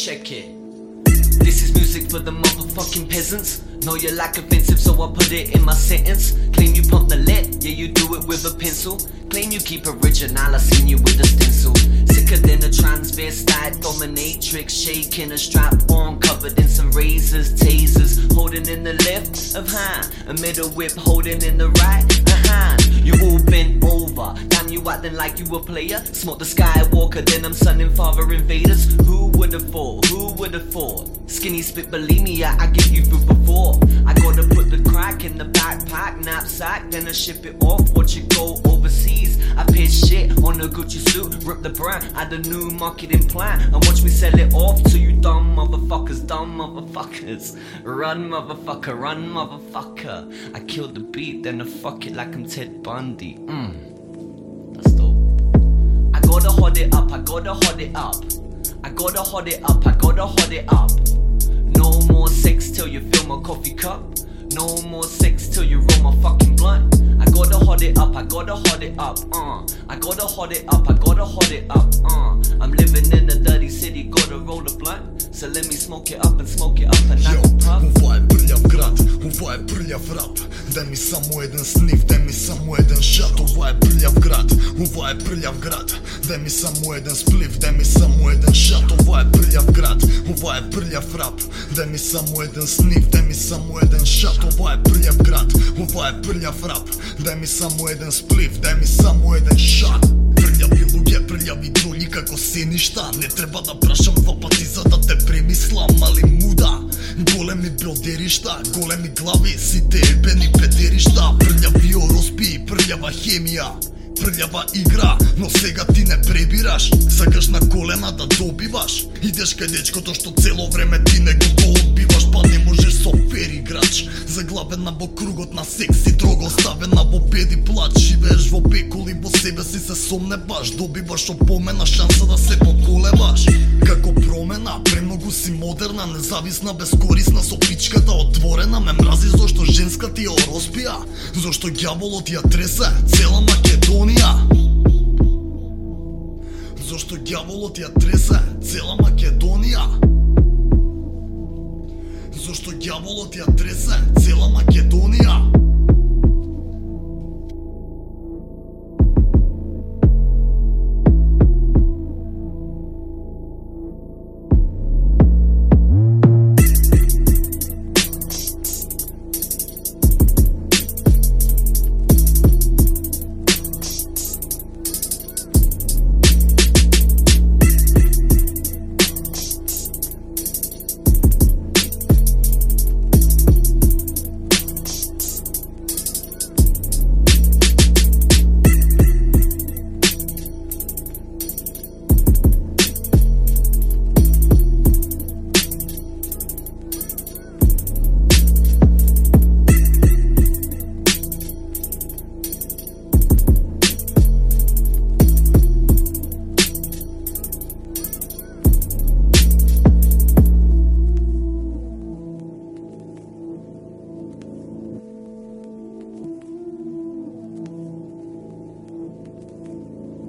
check it. This is music for the motherfucking peasants. Know you like offensive, so I put it in my sentence. Claim you pump the lead, yeah, you do it with a pencil. Claim you keep original, I seen you with a stencil. Sicker than a transvestite dominatrix, shaking a strap on, covered in some razors, tasers, holding in the left of hand, a middle whip holding in the right of you a player. Smoke the Skywalker, then I'm sunning father invaders. Who would've thought? Who would've thought? Skinny spit, believe me, I, get you through before. I gotta put the crack in the backpack, knapsack, then I ship it off. Watch it go overseas. I pitch shit on a Gucci suit, rip the brand, add a new marketing plan, and watch me sell it off to you dumb motherfuckers, dumb motherfuckers. Run, motherfucker, run, motherfucker. I killed the beat, then I fuck it like I'm Ted Bundy. Mmm, up, I gotta hold it up. I gotta hold it up, I gotta hold it up. No more sex till you fill my coffee cup. No more sex till you roll my fucking blunt. I gotta hold it up, I gotta hold it up, uh. I gotta hold it up, I gotta hold it up, uh. I'm living in a dirty city, gotta roll a blunt. So let me smoke it up and smoke it up Jo, puff. Ова е прљав рап Дај ми само еден снив, дај ми само еден шат. Ова е прљав град, ова е прљав град Дај ми само еден сплив, дај ми само еден шат. Ова е прљав град, ова е прљав рап Дај ми само еден снив, дај ми само еден шат. Ова е прљав град, ова е прљав рап Дај ми само еден сплив, дај ми само еден шат. Прљави луѓе, прљави дроњи како си ништа Не треба да прашам два пати за да те премислам бродеришта Големи глави, сите ебени педеришта. Прљави ороспи, прљава хемија Прљава игра, но сега ти не пребираш. Сакаш на колена да добиваш. Идеш кај дечкото што цело време ти не го добиваш си се Добиваш опомена, шанса да се поколебаш. Како промена, премногу си модерна Независна, безкорисна, со пичката отворена Ме мрази зашто женска ти ја ороспија Зашто ѓаволот ја тресе цела Македонија. Зашто ѓаволот ја тресе цела Македонија. Зашто ѓаволот ја тресе цела Македонија.